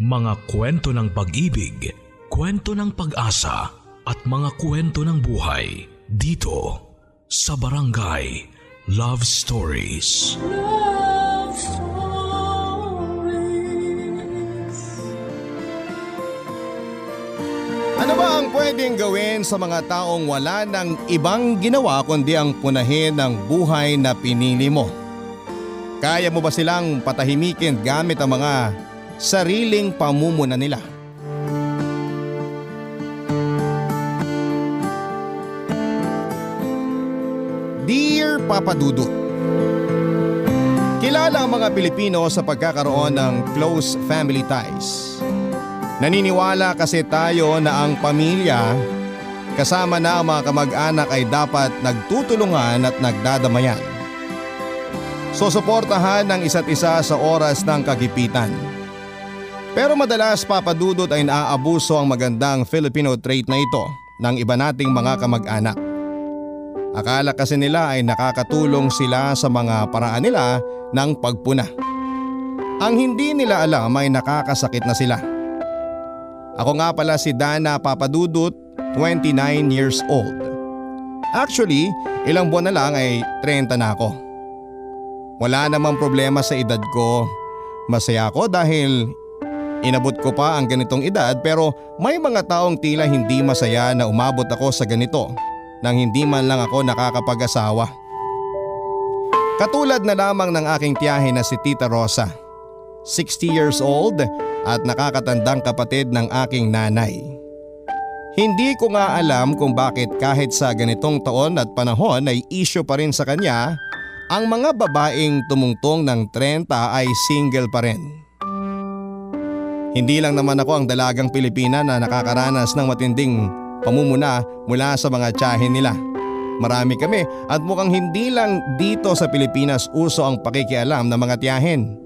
Mga kwento ng pag-ibig, kwento ng pag-asa at mga kwento ng buhay dito sa Barangay Love Stories. Love Stories. Ano ba ang pwedeng gawin sa mga taong wala ng ibang ginawa kundi ang punahin ng buhay na pinili mo? Kaya mo ba silang patahimikin gamit ang mga sariling pamumuna nila? Dear Papa Dudut Kilala ang mga Pilipino sa pagkakaroon ng close family ties. Naniniwala kasi tayo na ang pamilya kasama na ang mga kamag-anak ay dapat nagtutulungan at nagdadamayan. Susuportahan ng isa't isa sa oras ng kagipitan. Pero madalas papadudot ay naaabuso ang magandang Filipino trait na ito ng iba nating mga kamag-anak. Akala kasi nila ay nakakatulong sila sa mga paraan nila ng pagpuna. Ang hindi nila alam ay nakakasakit na sila. Ako nga pala si Dana Papadudut, 29 years old. Actually, ilang buwan na lang ay 30 na ako. Wala namang problema sa edad ko. Masaya ako dahil inabot ko pa ang ganitong edad pero may mga taong tila hindi masaya na umabot ako sa ganito nang hindi man lang ako nakakapag-asawa. Katulad na lamang ng aking tiyahe na si Tita Rosa. 60 years old at nakakatandang kapatid ng aking nanay. Hindi ko nga alam kung bakit kahit sa ganitong taon at panahon ay issue pa rin sa kanya, ang mga babaeng tumungtong ng 30 ay single pa rin. Hindi lang naman ako ang dalagang Pilipina na nakakaranas ng matinding pamumuna mula sa mga tiyahin nila. Marami kami at mukhang hindi lang dito sa Pilipinas uso ang pakikialam ng mga tiyahin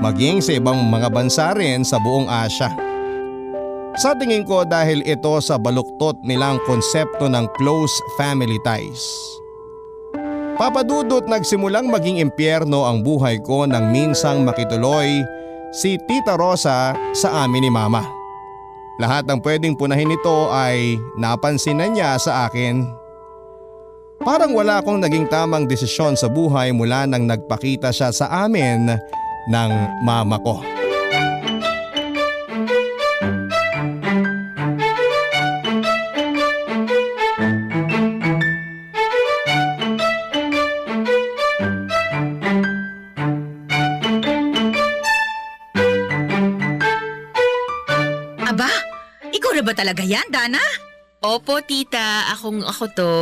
maging sa ibang mga bansa rin sa buong Asya. Sa tingin ko dahil ito sa baluktot nilang konsepto ng close family ties. Papadudot nagsimulang maging impyerno ang buhay ko nang minsang makituloy si Tita Rosa sa amin ni Mama. Lahat ng pwedeng punahin nito ay napansin na niya sa akin. Parang wala akong naging tamang desisyon sa buhay mula nang nagpakita siya sa amin ng mama ko. Talaga yan, Dana? Opo, tita. Akong ako to.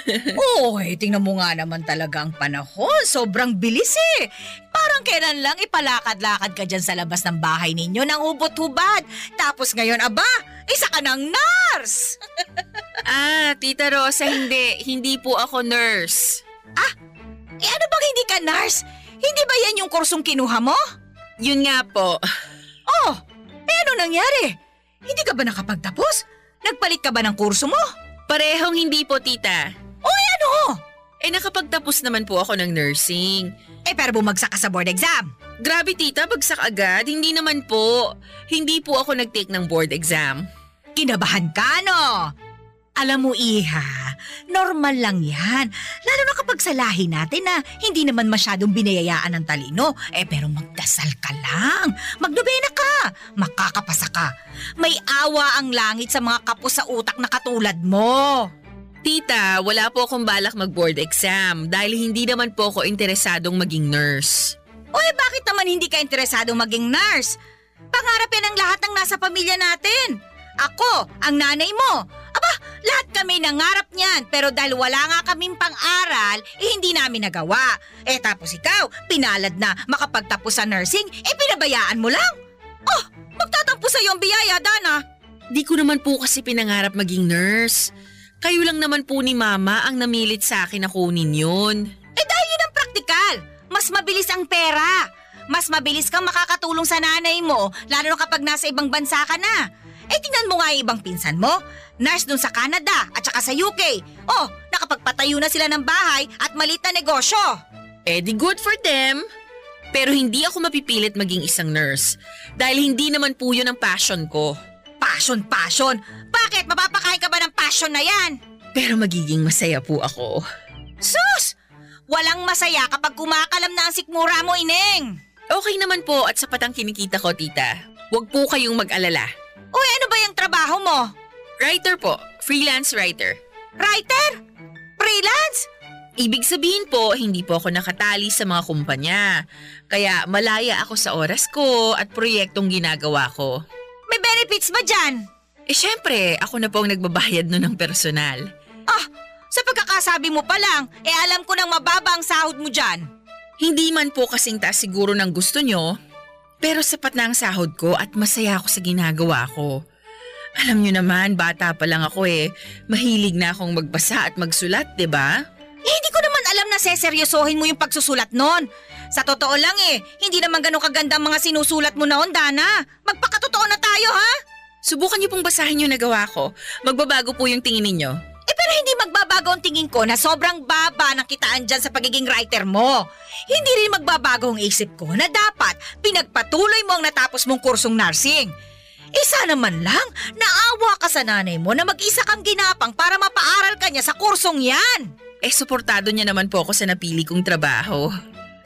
Oy, tingnan mo nga naman talaga ang panahon. Sobrang bilis eh. Parang kailan lang ipalakad-lakad ka dyan sa labas ng bahay ninyo ng ubot-hubad. Tapos ngayon, aba, isa ka ng nurse. ah, tita Rosa, hindi. Hindi po ako nurse. Eh ano bang hindi ka nurse? Hindi ba yan yung kursong kinuha mo? Yun nga po. Oh, eh ano nangyari? Hindi ka ba nakapagtapos? Nagpalit ka ba ng kurso mo? Parehong hindi po, tita. Oy, ano? Eh, nakapagtapos naman po ako ng nursing. Eh pero bumagsak ka sa board exam. Grabe, tita. Bagsak agad. Hindi naman po. Hindi po ako nag-take ng board exam. Kinabahan ka, no? Alam mo, Iha, normal lang yan. Lalo na kapag sa lahi natin na hindi naman masyadong binayayaan ng talino. Eh pero magdasal ka lang. Magdobena ka. Makakapasa ka. May awa ang langit sa mga kapos sa utak na katulad mo. Tita, wala po akong balak mag-board exam dahil hindi naman po ako interesadong maging nurse. O eh bakit naman hindi ka interesado maging nurse? Pangarap yan ang lahat ng nasa pamilya natin. Ako, ang nanay mo. Aba, lahat kami nangarap niyan pero dahil wala nga kaming pang-aral, eh hindi namin nagawa. Eh tapos ikaw, pinalad na makapagtapos sa nursing, eh pinabayaan mo lang. Oh, magtatampo sa'yo ang biyaya, Dana. Di ko naman po kasi pinangarap maging nurse. Kayo lang naman po ni Mama ang namilit sa akin na kunin yun. Eh dahil yun ang praktikal. Mas mabilis ang pera. Mas mabilis kang makakatulong sa nanay mo, lalo na kapag nasa ibang bansa ka na. Eh tingnan mo nga yung ibang pinsan mo. Nurse dun sa Canada at saka sa UK. Oh, nakapagpatayo na sila ng bahay at malit na negosyo. Eh di good for them. Pero hindi ako mapipilit maging isang nurse. Dahil hindi naman po yun ang passion ko. Passion, passion. Bakit? Mapapakain ka ba ng passion na yan? Pero magiging masaya po ako. Sus! Walang masaya kapag kumakalam na ang sikmura mo, Ineng. Okay naman po at sapat ang kinikita ko, tita. Huwag po kayong mag-alala. Uy, ano ba yung trabaho mo? Writer po. Freelance writer. Writer? Freelance? Ibig sabihin po, hindi po ako nakatali sa mga kumpanya. Kaya malaya ako sa oras ko at proyektong ginagawa ko. May benefits ba dyan? Eh syempre, ako na po ang nagbabayad nun ng personal. Ah, sa pagkakasabi mo pa lang, eh alam ko nang mababa ang sahod mo dyan. Hindi man po kasing taas siguro ng gusto nyo, pero sapat na ang sahod ko at masaya ako sa ginagawa ko. Alam nyo naman, bata pa lang ako eh. Mahilig na akong magbasa at magsulat, 'di ba? Eh, hindi ko naman alam na seseryosohin mo yung pagsusulat nun. Sa totoo lang eh, hindi naman ganun kaganda ang mga sinusulat mo noon, Dana. Magpakatotoo na tayo, ha? Subukan niyo pong basahin yung nagawa ko. Magbabago po yung tingin ninyo. Eh pero hindi magbabago ang tingin ko na sobrang baba ng kitaan dyan sa pagiging writer mo. Hindi rin magbabago ang isip ko na dapat pinagpatuloy mo ang natapos mong kursong nursing. Isa naman lang, naawa ka sa nanay mo na mag-isa kang ginapang para mapaaral ka niya sa kursong yan. Eh, suportado niya naman po ako sa napili kong trabaho.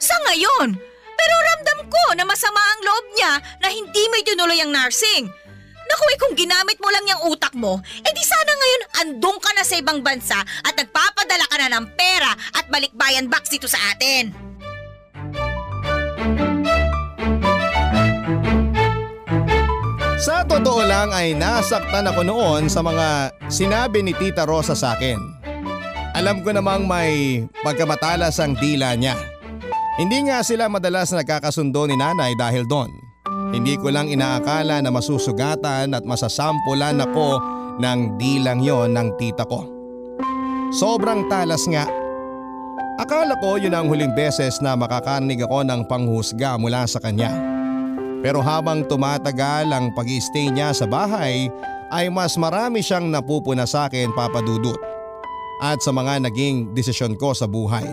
Sa ngayon, pero ramdam ko na masama ang loob niya na hindi mo itinuloy ang nursing. Naku, eh kung ginamit mo lang yung utak mo, eh di sana ngayon andong ka na sa ibang bansa at nagpapadala ka na ng pera at balikbayan box dito sa atin. Sa totoo lang ay nasaktan ako noon sa mga sinabi ni Tita Rosa sa akin. Alam ko namang may pagkamatalas ang dila niya. Hindi nga sila madalas nagkakasundo ni nanay dahil doon. Hindi ko lang inaakala na masusugatan at masasampulan ako ng dilang yon ng tita ko. Sobrang talas nga. Akala ko yun ang huling beses na makakarinig ako ng panghusga mula sa kanya. Pero habang tumatagal ang pag stay niya sa bahay ay mas marami siyang napupuna sa akin papadudot at sa mga naging desisyon ko sa buhay.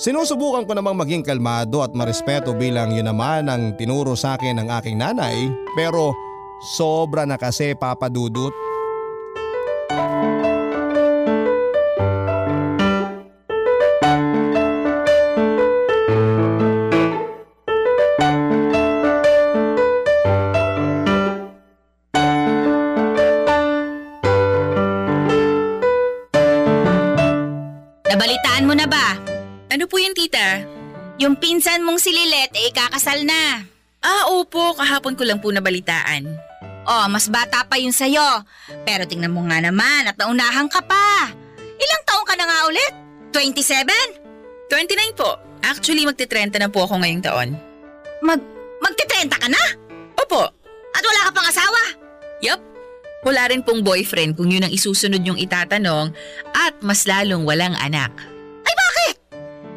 Sinusubukan ko namang maging kalmado at marespeto bilang yun naman ang tinuro sa akin ng aking nanay pero sobra na kasi papadudot. Yung pinsan mong si Lilet eh kakasal na. Ah, opo. Kahapon ko lang po nabalitaan. Oh, mas bata pa yun sa'yo. Pero tingnan mo nga naman at naunahan ka pa. Ilang taong ka na nga ulit? 27? 29 po. Actually, magte-30 na po ako ngayong taon. Mag, magte-30 ka na? Opo. At wala ka pang asawa? Yup. Wala rin pong boyfriend kung yun ang isusunod yung itatanong at mas lalong walang anak. Ay bakit?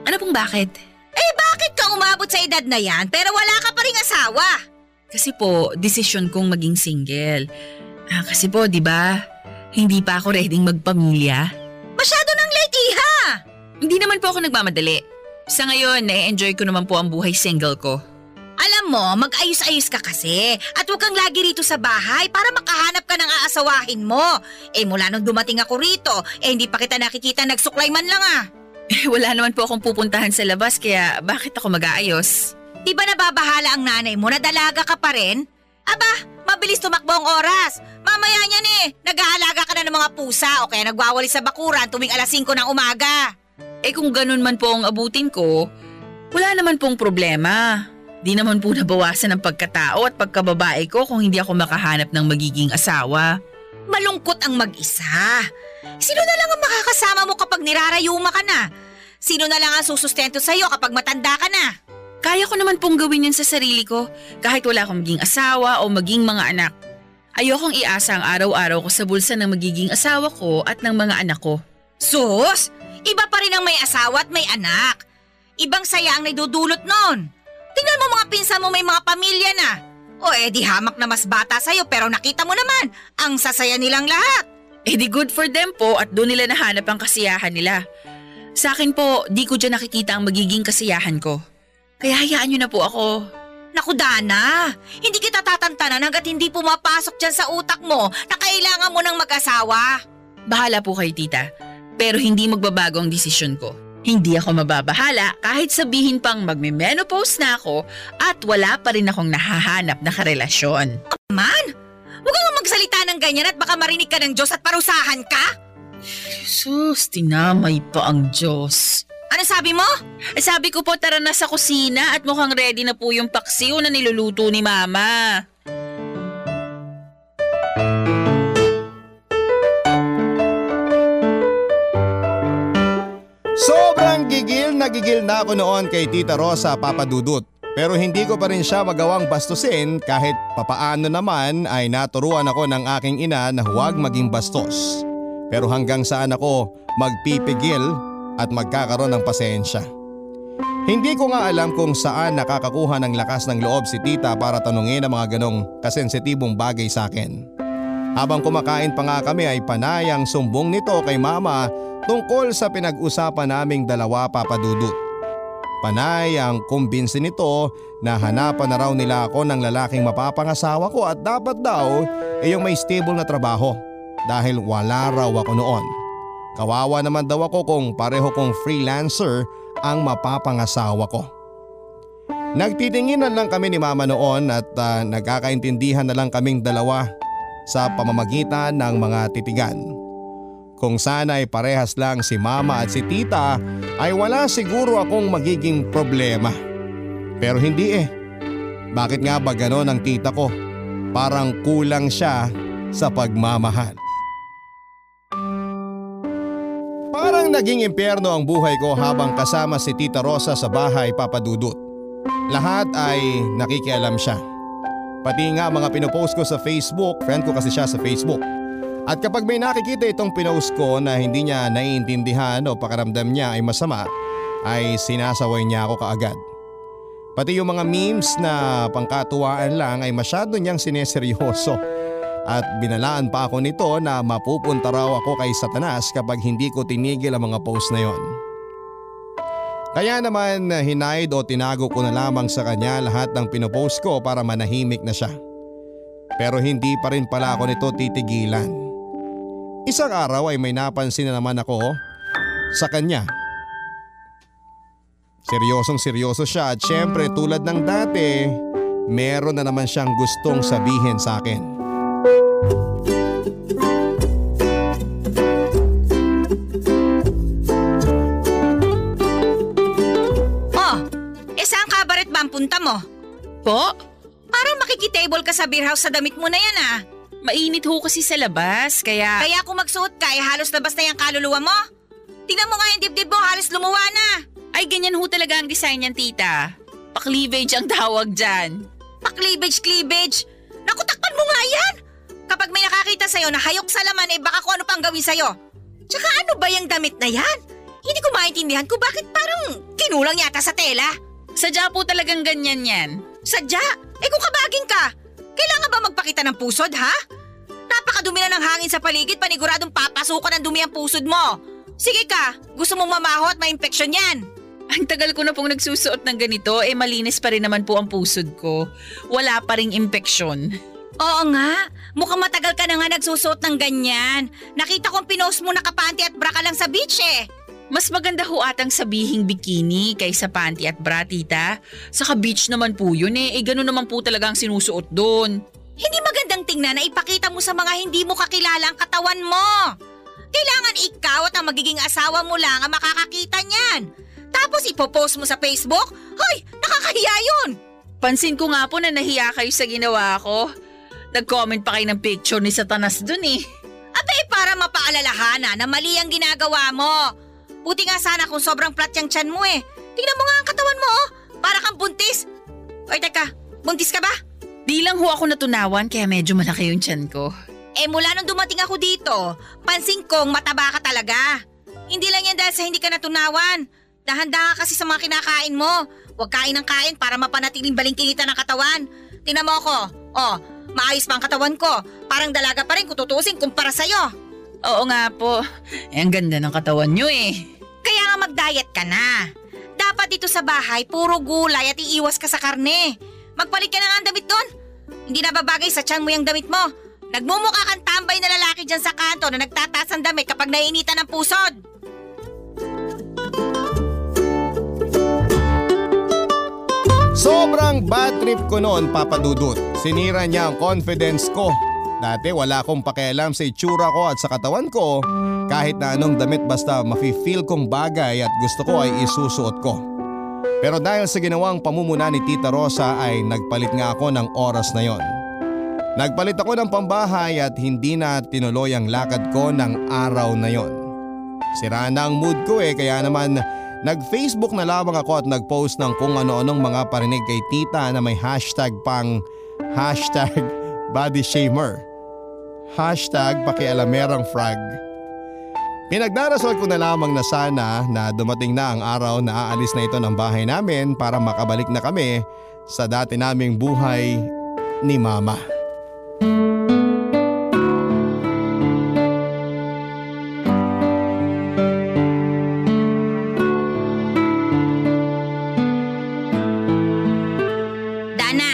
Ano pong bakit? Eh bakit ka umabot sa edad na yan pero wala ka pa ring asawa? Kasi po, desisyon kong maging single. Ah, kasi po, di ba? Hindi pa ako ready magpamilya. Masyado nang late, iha! Hindi naman po ako nagmamadali. Sa ngayon, na-enjoy ko naman po ang buhay single ko. Alam mo, mag-ayos-ayos ka kasi at huwag kang lagi rito sa bahay para makahanap ka ng aasawahin mo. Eh mula nung dumating ako rito, eh hindi pa kita nakikita nagsuklay man lang ah. Eh, wala naman po akong pupuntahan sa labas kaya bakit ako mag-aayos? Di ba nababahala ang nanay mo na dalaga ka pa rin? Aba, mabilis tumakbo ang oras. Mamaya niyan eh, nag-aalaga ka na ng mga pusa o kaya nagwawali sa bakuran tuwing alas 5 ng umaga. Eh kung ganun man po ang abutin ko, wala naman pong problema. Di naman po nabawasan ang pagkatao at pagkababae ko kung hindi ako makahanap ng magiging asawa. Malungkot ang mag-isa. Sino na lang ang makakasama mo kapag nirarayuma ka na? Sino na lang ang susustento sa'yo kapag matanda ka na? Kaya ko naman pong gawin yun sa sarili ko kahit wala akong maging asawa o maging mga anak. Ayokong iasa ang araw-araw ko sa bulsa ng magiging asawa ko at ng mga anak ko. Sus! Iba pa rin ang may asawa at may anak. Ibang saya ang naidudulot nun. Tingnan mo mga pinsan mo may mga pamilya na. O eh di hamak na mas bata sa'yo pero nakita mo naman, ang sasaya nilang lahat. Eh di good for them po at doon nila nahanap ang kasiyahan nila. Sa akin po, di ko dyan nakikita ang magiging kasiyahan ko. Kaya hayaan niyo na po ako. Naku Dana, hindi kita tatantanan hanggat hindi pumapasok dyan sa utak mo na kailangan mo ng mag-asawa. Bahala po kayo tita, pero hindi magbabago ang desisyon ko. Hindi ako mababahala kahit sabihin pang magme-menopause na ako at wala pa rin akong nahahanap na karelasyon. Man, huwag kang magsalita ng ganyan at baka marinig ka ng Diyos at parusahan ka. Sus, tinamay pa ang Diyos. Ano sabi mo? Eh, Sabi ko po tara na sa kusina at mukhang ready na po yung paksiw na niluluto ni Mama. Gigil na ako noon kay Tita Rosa Papadudut. Pero hindi ko pa rin siya magawang bastusin kahit papaano naman ay naturuan ako ng aking ina na huwag maging bastos. Pero hanggang saan ako magpipigil at magkakaroon ng pasensya. Hindi ko nga alam kung saan nakakakuha ng lakas ng loob si tita para tanungin ang mga ganong kasensitibong bagay sa akin. Habang kumakain pa nga kami ay panayang sumbong nito kay mama tungkol sa pinag-usapan naming dalawa papadudot. Panay ang kumbinsi nito na hanapan na raw nila ako ng lalaking mapapangasawa ko at dapat daw ay yung may stable na trabaho dahil wala raw ako noon. Kawawa naman daw ako kung pareho kong freelancer ang mapapangasawa ko. Nagtitinginan lang kami ni mama noon at ah, nagkakaintindihan na lang kaming dalawa sa pamamagitan ng mga titigan. Kung sana ay parehas lang si mama at si tita ay wala siguro akong magiging problema. Pero hindi eh. Bakit nga ba ganon ang tita ko? Parang kulang siya sa pagmamahal. Parang naging impyerno ang buhay ko habang kasama si Tita Rosa sa bahay papadudot. Lahat ay nakikialam siya. Pati nga mga pinopost ko sa Facebook, friend ko kasi siya sa Facebook. At kapag may nakikita itong pinost ko na hindi niya naiintindihan o pakaramdam niya ay masama, ay sinasaway niya ako kaagad. Pati yung mga memes na pangkatuwaan lang ay masyado niyang sineseryoso. At binalaan pa ako nito na mapupunta raw ako kay Satanas kapag hindi ko tinigil ang mga post na yon. Kaya naman hinaid o tinago ko na lamang sa kanya lahat ng pinopost ko para manahimik na siya. Pero hindi pa rin pala ako nito titigilan. Isang araw ay may napansin na naman ako sa kanya. Seryosong seryoso siya at syempre tulad ng dati, meron na naman siyang gustong sabihin sa akin. Punta mo? Po, Parang makikitable ka sa beer house sa damit mo na yan ah. mainit ho kasi sa labas, kaya... Kaya kung magsuot ka, eh halos labas na yung kaluluwa mo. Tingnan mo nga yung dibdib mo, halos lumuwa na. Ay, ganyan ho talaga ang design niyan, tita. Pa-cleavage ang tawag dyan. Pa-cleavage-cleavage. Naku, takpan mo nga yan. Kapag may nakakita sa'yo na hayok sa laman, eh baka kung ano pang gawin sa'yo. Tsaka ano ba yung damit na yan? Hindi ko maintindihan kung bakit parang kinulang yata sa tela. Sadya po talagang ganyan yan. Sadya? Eh kung kabaging ka, kailangan ba magpakita ng pusod, ha? Napakadumi na ng hangin sa paligid, paniguradong papasukan ng dumi ang pusod mo. Sige ka, gusto mong mamaho at ma-infection yan. Ang tagal ko na pong nagsusuot ng ganito, eh malinis pa rin naman po ang pusod ko. Wala pa ring impeksyon. Oo nga, mukhang matagal ka na nga nagsusuot ng ganyan. Nakita kong pinost mo nakapanty at bra ka lang sa beach eh. Mas maganda ho atang sabihing bikini kaysa panty at bra, tita. Saka beach naman po yun eh. Eh, ganun naman po talaga ang sinusuot doon. Hindi magandang tingnan na ipakita mo sa mga hindi mo kakilala ang katawan mo. Kailangan ikaw at ang magiging asawa mo lang ang makakakita niyan. Tapos ipopost mo sa Facebook? Hoy, nakakahiya yun! Pansin ko nga po na nahiya kayo sa ginawa ko. Nag-comment pa kayo ng picture ni Satanas dun eh. Abay, para mapaalalahanan na mali ang ginagawa mo. Buti nga sana kung sobrang flat yung tiyan mo eh. Tingnan mo nga ang katawan mo oh. Para kang buntis. Oy, teka, buntis ka ba? Di lang ho ako natunawan kaya medyo malaki yung tiyan ko. Eh mula nung dumating ako dito, pansin kong mataba ka talaga. Hindi lang yan dahil sa hindi ka natunawan. Dahanda ka kasi sa mga kinakain mo. Huwag kain ng kain para mapanatiling balingkinitan ng katawan. Tingnan mo ako. Oh, maayos pa ang katawan ko. Parang dalaga pa rin kung tutusin kumpara sa'yo. Oo nga po. Eh, ang ganda ng katawan nyo eh. Kaya nga mag-diet ka na. dapat dito sa bahay, puro gulay at iiwas ka sa karne. Magpalit ka na nga ang damit doon. Hindi na babagay sa tiyan mo yung damit mo. Nagmumukha kang tambay na lalaki dyan sa kanto na nagtataas ng damit kapag naiinitan ng pusod. Sobrang bad trip ko noon papadudot. Sinira niya ang confidence ko. Dati wala akong pakialam sa itsura ko at sa katawan ko. Kahit na anong damit basta mafe-feel kong bagay at gusto ko ay isusuot ko. Pero dahil sa ginawang pamumuna ni Tita Rosa ay nagpalit nga ako ng oras na yon. Nagpalit ako ng pambahay at hindi na tinuloy ang lakad ko ng araw na yon. Sira na ang mood ko eh kaya naman nag-Facebook na lamang ako at nag-post ng kung ano-anong mga parinig kay tita na may hashtag pang hashtag body shamer. Hashtag pakialamerang frag. Pinagdarasal ko na lamang na sana na dumating na ang araw na aalis na ito ng bahay namin para makabalik na kami sa dati naming buhay ni mama. Dana,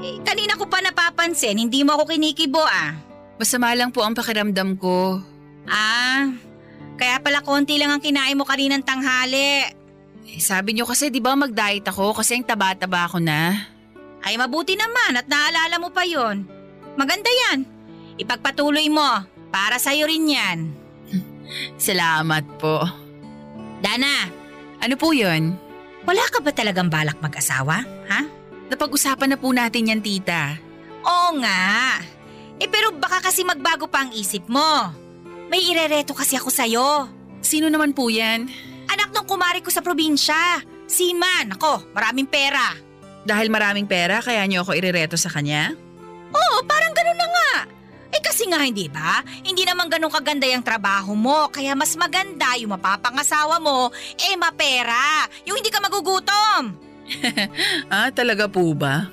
eh, kanina ko pa napapansin, hindi mo ako kinikibo ah. Masama lang po ang pakiramdam ko. Ah, kaya pala konti lang ang kinain mo kaninang tanghali. Eh, sabi niyo kasi di ba mag-diet ako kasi ang taba-taba ako na. Ay mabuti naman at naalala mo pa yon. Maganda yan. Ipagpatuloy mo. Para sa'yo rin yan. Salamat po. Dana, Ano po yun? wala ka ba talagang balak mag-asawa? Ha? Napag-usapan na po natin yan, tita. Oo nga. Eh pero baka kasi magbago pa ang isip mo. May irereto kasi ako sa'yo. Sino naman po yan? Anak ng kumari ko sa probinsya. Seaman. Ako, maraming pera. Dahil maraming pera kaya niyo ako irereto sa kanya? Oo, parang ganun na nga. Eh kasi nga hindi ba? Hindi naman ganun kaganda yung trabaho mo. Kaya mas maganda yung mapapangasawa mo, eh mapera. Yung hindi ka magugutom. Ah, talaga po ba?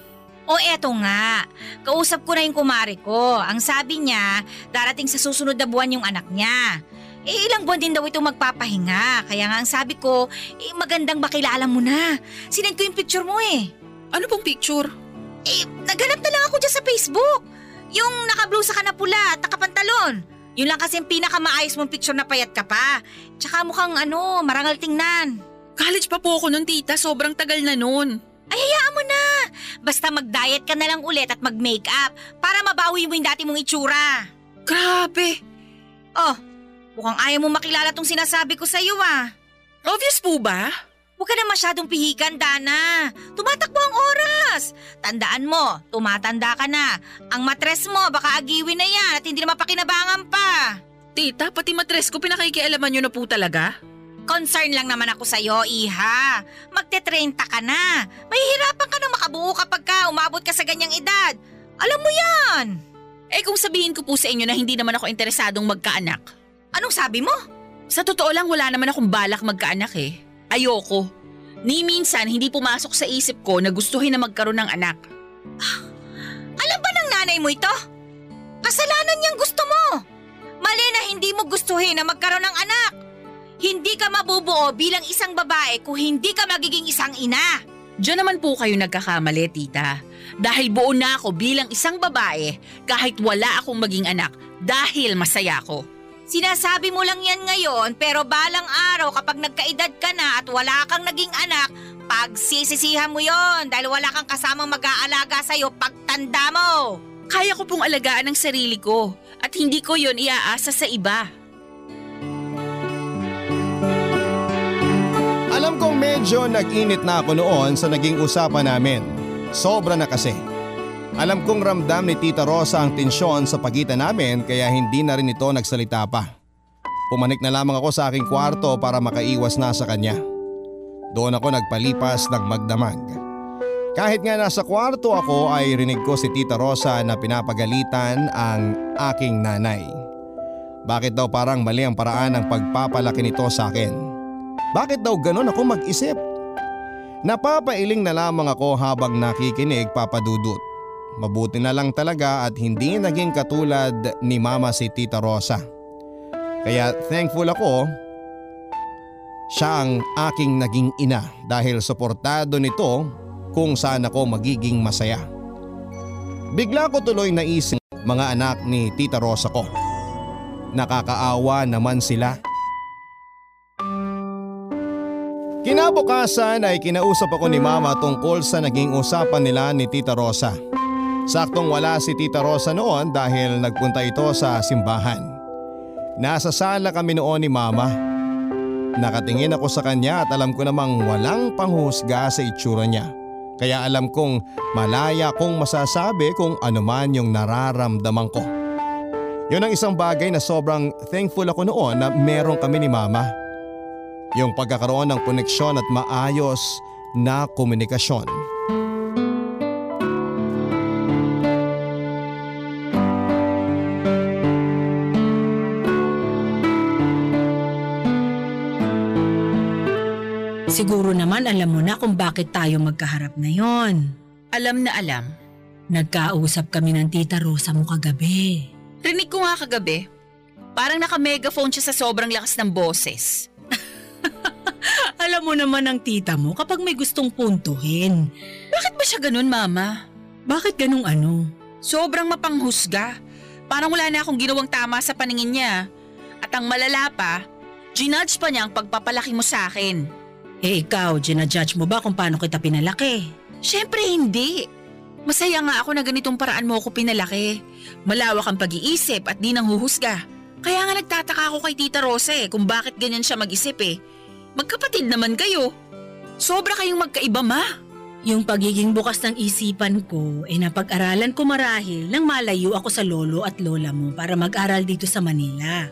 O eto nga, kausap ko na yung kumari ko. Ang sabi niya, darating sa susunod na buwan yung anak niya. Eh ilang buwan din daw ito magpapahinga. Kaya nga ang sabi ko, eh magandang makilala mo na. Sinend ko yung picture mo eh. Ano pong picture? Eh, naghanap na lang ako dyan sa Facebook. Yung nakablusa ka na pula at nakapantalon. Yun lang kasi yung pinakamaayos mong picture na payat ka pa. Tsaka mukhang ano, marangal tingnan. College pa po ako nun, tita. Sobrang tagal na nun. Ay. Basta mag-diet ka na lang ulit at mag-makeup para mabawi mo yung dati mong itsura. Grabe. Oh, mukhang ayaw mo makilala tong sinasabi ko sa'yo ah. Obvious po ba? Huwag ka na masyadong pihikan, Dana. Tumatakbo ang oras. Tandaan mo, tumatanda ka na. Ang matres mo, baka agiwin na yan at hindi na mapakinabangan pa. Tita, pati matres ko pinakikialaman niyo na po talaga. Concern lang naman ako sa'yo, Iha. Magte-30 ka na. Mahihirapan ka na makabuo kapag ka umabot ka sa ganyang edad. Alam mo yan. Eh kung sabihin ko po sa inyo na hindi naman ako interesadong magkaanak. Anong sabi mo? Sa totoo lang wala naman akong balak magkaanak eh. Ayoko. Ni minsan hindi pumasok sa isip ko na gustuhin na magkaroon ng anak. Alam ba ng nanay mo ito? Kasalanan niyang gusto mo. Mali na hindi mo gustuhin na magkaroon ng anak. Hindi ka mabubuo bilang isang babae kung hindi ka magiging isang ina. Diyan naman po kayo nagkakamali, tita. Dahil buo na ako bilang isang babae kahit wala akong maging anak dahil masaya ako. Sinasabi mo lang yan ngayon pero balang araw kapag nagkaedad ka na at wala kang naging anak, pagsisisihan mo yon dahil wala kang kasamang mag-aalaga sa'yo pagtanda mo. Kaya ko pong alagaan ang sarili ko at hindi ko yon iaasa sa iba. Medyo nag-init na ako noon sa naging usapan namin. Sobra na kasi. Alam kong ramdam ni Tita Rosa ang tensyon sa pagitan namin kaya hindi na rin ito nagsalita pa. Pumanik na lamang ako sa aking kwarto para makaiwas na sa kanya. Doon ako nagpalipas ng magdamag. Kahit nga nasa kwarto ako ay rinig ko si Tita Rosa na pinapagalitan ang aking nanay. Bakit daw parang mali ang paraan ng pagpapalaki nito sa akin? Bakit daw ganun ako mag-isip? Napapailing na lamang ako habang nakikinig papadudot. Mabuti na lang talaga at hindi naging katulad ni mama si Tita Rosa. Kaya thankful ako Siya ang aking naging ina dahil suportado nito kung saan ako magiging masaya. Bigla ko tuloy naisip mga anak ni Tita Rosa ko. Nakakaawa naman sila. Kinabukasan ay kinausap ako ni Mama tungkol sa naging usapan nila ni Tita Rosa. Saktong wala si Tita Rosa noon dahil nagpunta ito sa simbahan. Nasa sala kami noon ni Mama. Nakatingin ako sa kanya at alam ko namang walang panghusga sa itsura niya. Kaya alam kong malaya kong masasabi kung ano man yung nararamdaman ko. Yun ang isang bagay na sobrang thankful ako noon na meron kami ni Mama. Yung pagkakaroon ng koneksyon at maayos na komunikasyon. Siguro naman alam mo na kung bakit tayo magkaharap ngayon. Alam na alam. Nagkausap kami ng tita Rosa mo kagabi. Rinig ko nga kagabi. Parang naka-megaphone siya sa sobrang lakas ng boses. Alam mo naman ang tita mo kapag may gustong puntuhin. Bakit ba siya ganun, Mama? Bakit ganung ano? Sobrang mapanghusga. Parang wala na akong ginawang tama sa paningin niya. At ang malala pa, ginudge pa niya ang pagpapalaki mo sa akin. Eh ikaw, ginajudge mo ba kung paano kita pinalaki? Siyempre hindi. Masaya nga ako na ganitong paraan mo ako pinalaki. Malawak ang pag-iisip at di nang huhusga. Kaya nga nagtataka ako kay Tita Rosa eh kung bakit ganyan siya mag-isip eh. Magkapatid naman kayo. Sobra kayong magkaiba ma. Yung pagiging bukas ng isipan ko ay napag-aralan ko marahil nang malayo ako sa lolo at lola mo para mag-aral dito sa Manila.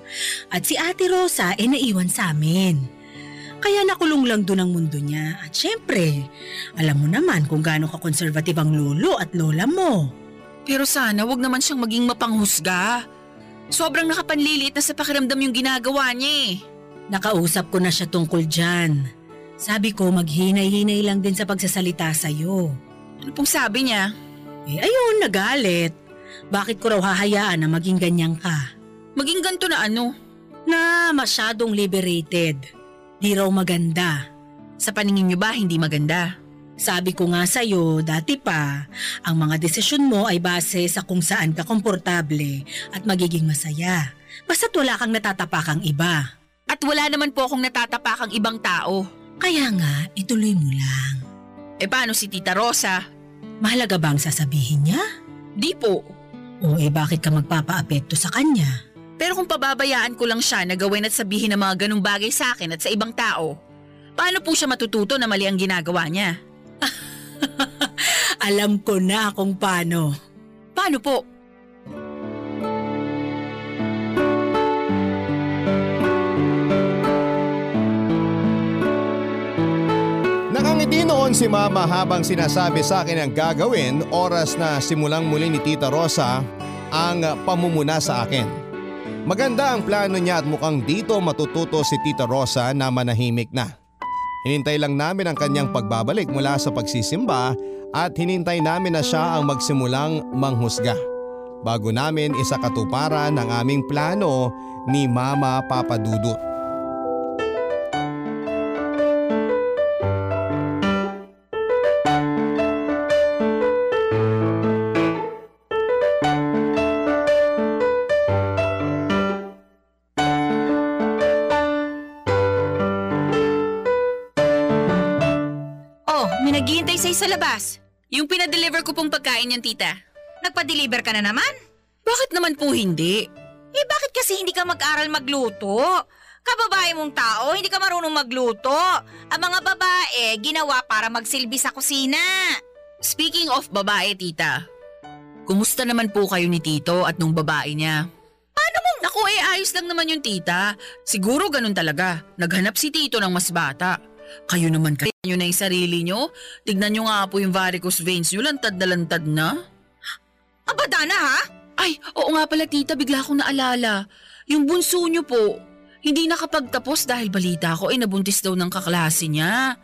At si Ate Rosa ay naiwan sa amin. Kaya nakulong lang doon ang mundo niya. At syempre, alam mo naman kung gaano ka-conservative ang lolo at lola mo. Pero sana wag naman siyang maging mapanghusga. Sobrang nakapanlilit na sa pakiramdam yung ginagawa niya eh. Nakausap ko na siya tungkol dyan. Sabi ko maghinay-hinay lang din sa pagsasalita sa'yo. Ano pong sabi niya? Eh ayun, nagalit. Bakit ko raw hahayaan na maging ganyan ka? Maging ganto na ano? Na masyadong liberated. Di raw maganda. Sa paningin niyo ba hindi maganda? Sabi ko nga sa'yo, dati pa, ang mga desisyon mo ay base sa kung saan ka komportable at magiging masaya. Basta't wala kang natatapakang iba. At wala naman po akong natatapakang ibang tao. Kaya nga, ituloy mo lang. Eh paano si Tita Rosa? Mahalaga ba ang sasabihin niya? Di po. O eh bakit ka magpapaapekto sa kanya? Pero kung pababayaan ko lang siya na gawin at sabihin ng mga ganong bagay sa akin at sa ibang tao, paano po siya matututo na mali ang ginagawa niya? Alam ko na kung paano. Paano po? Nakangiti noon si Mama habang sinasabi sa akin ang gagawin oras na simulang muli ni Tita Rosa ang pamumuna sa akin. Maganda ang plano niya at mukhang dito matututo si Tita Rosa na manahimik na. Hinintay lang namin ang kanyang pagbabalik mula sa pagsisimba at hinintay namin na siya ang magsimulang manghusga. Bago namin isakatuparan ang aming plano ni Mama Papadudut. May naghihintay sa'yo sa labas. Yung pinadeliver ko pong pagkain yung tita. Nagpa-deliver ka na naman? Bakit naman po hindi? Eh bakit kasi hindi ka mag-aral magluto? Kababae mong tao, hindi ka marunong magluto. Ang mga babae, ginawa para magsilbi sa kusina. Speaking of babae, tita. Kumusta naman po kayo ni Tito at nung babae niya? Paano mo? Naku eh, ayos lang naman yung tita. Siguro ganun talaga. Naghanap si Tito ng mas bata. Kayo naman kaya nyo na yung sarili nyo. Tignan nyo nga po yung varicose veins nyo, lantad na lantad na. Abadana ha? Ay, oo nga pala tita, bigla akong naalala. Yung bunso nyo po, hindi nakapagtapos dahil balita ko ay nabuntis daw ng kaklase niya.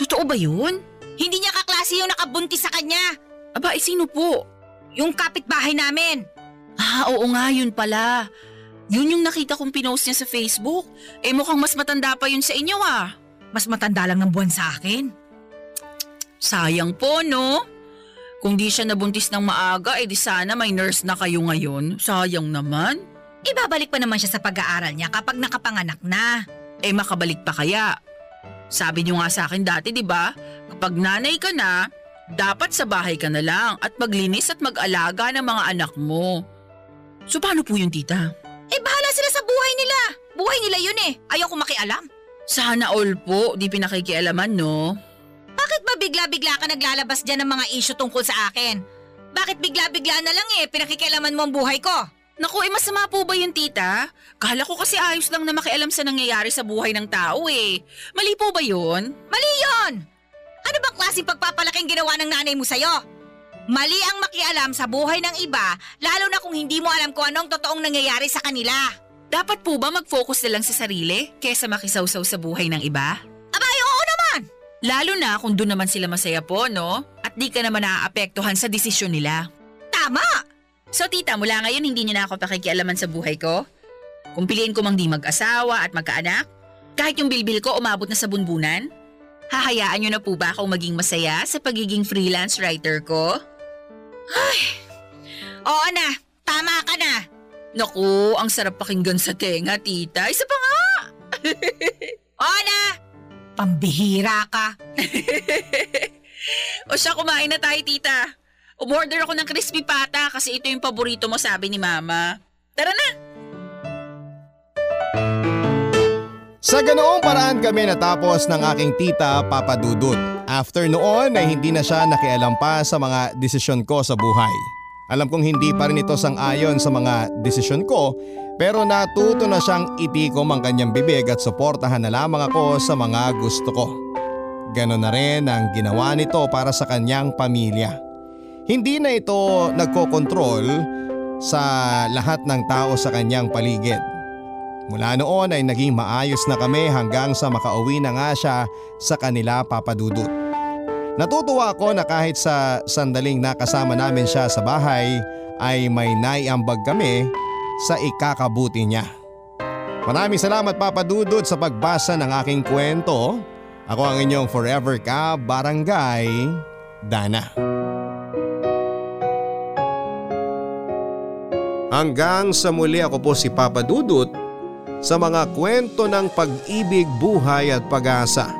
Totoo ba yun? Hindi niya kaklase yung nakabuntis sa kanya. Aba, eh sino po? Yung kapitbahay namin. Ah, oo nga, yun pala. Yun yung nakita kong pinost niya sa Facebook. Eh mukhang mas matanda pa yun sa inyo ah. Mas matanda lang ng buwan sa akin. Sayang po, no? Kung di siya nabuntis ng maaga, eh di sana may nurse na kayo ngayon. Sayang naman. Ibabalik pa naman siya sa pag-aaral niya kapag nakapanganak na. Eh makabalik pa kaya? Sabi niyo nga sa akin dati, di ba? Kapag nanay ka na, dapat sa bahay ka na lang at maglinis at mag-alaga ng mga anak mo. So paano po yun, tita? Eh bahala sila sa buhay nila. Buhay nila yun eh. Ayaw ko makialam. Sana all po, di pinakikialaman, no? Bakit ba bigla-bigla ka naglalabas dyan ng mga issue tungkol sa akin? Bakit bigla-bigla na lang eh pinakikialaman mo ang buhay ko? Naku, eh masama po ba yun, tita? Kala ko kasi ayos lang na makialam sa nangyayari sa buhay ng tao eh. Mali po ba yun? Mali yon! Ano bang klaseng pagpapalaking ginawa ng nanay mo sa'yo? Mali ang makialam sa buhay ng iba, lalo na kung hindi mo alam kung anong totoong nangyayari sa kanila. Dapat po ba mag-focus na lang sa sarili kesa makisawsaw sa buhay ng iba? Abay, oo naman! Lalo na kung doon naman sila masaya po, no? At di ka naman naaapektuhan sa desisyon nila. Tama! So tita, mula ngayon hindi niyo na ako pakikialaman sa buhay ko? Kung piliin ko mang di mag-asawa at magkaanak? Kahit yung bilbil ko umabot na sa bunbunan? Hahayaan niyo na po ba akong maging masaya sa pagiging freelance writer ko? Oo na, tama ka na. Naku, ang sarap pakinggan sa tenga, tita. Isa pa nga! Oo na! Pambihira ka. O siya, kumain na tayo, tita. Umorder ako ng crispy pata kasi ito yung paborito mo, sabi ni mama. Tara na! Sa ganoong paraan kami natapos ng aking tita Papa Dudut. After noon ay hindi na siya nakialam pa sa mga desisyon ko sa buhay. Alam kong hindi pa rin ito sang-ayon sa mga desisyon ko pero natuto na siyang itikom ang kanyang bibig at suportahan na lamang ako sa mga gusto ko. Ganon na rin ang ginawa nito para sa kanyang pamilya. Hindi na ito nagkokontrol sa lahat ng tao sa kanyang paligid. Mula noon ay naging maayos na kami hanggang sa makauwi na nga siya sa kanila papadudot. Natutuwa ako na kahit sa sandaling nakasama namin siya sa bahay ay may naiambag kami sa ikakabuti niya. Maraming salamat Papa Dudut sa pagbasa ng aking kwento. Ako ang inyong forever ka barangay Dana. Hanggang sa muli ako po si Papa Dudut sa mga kwento ng pag-ibig, buhay at pag-asa.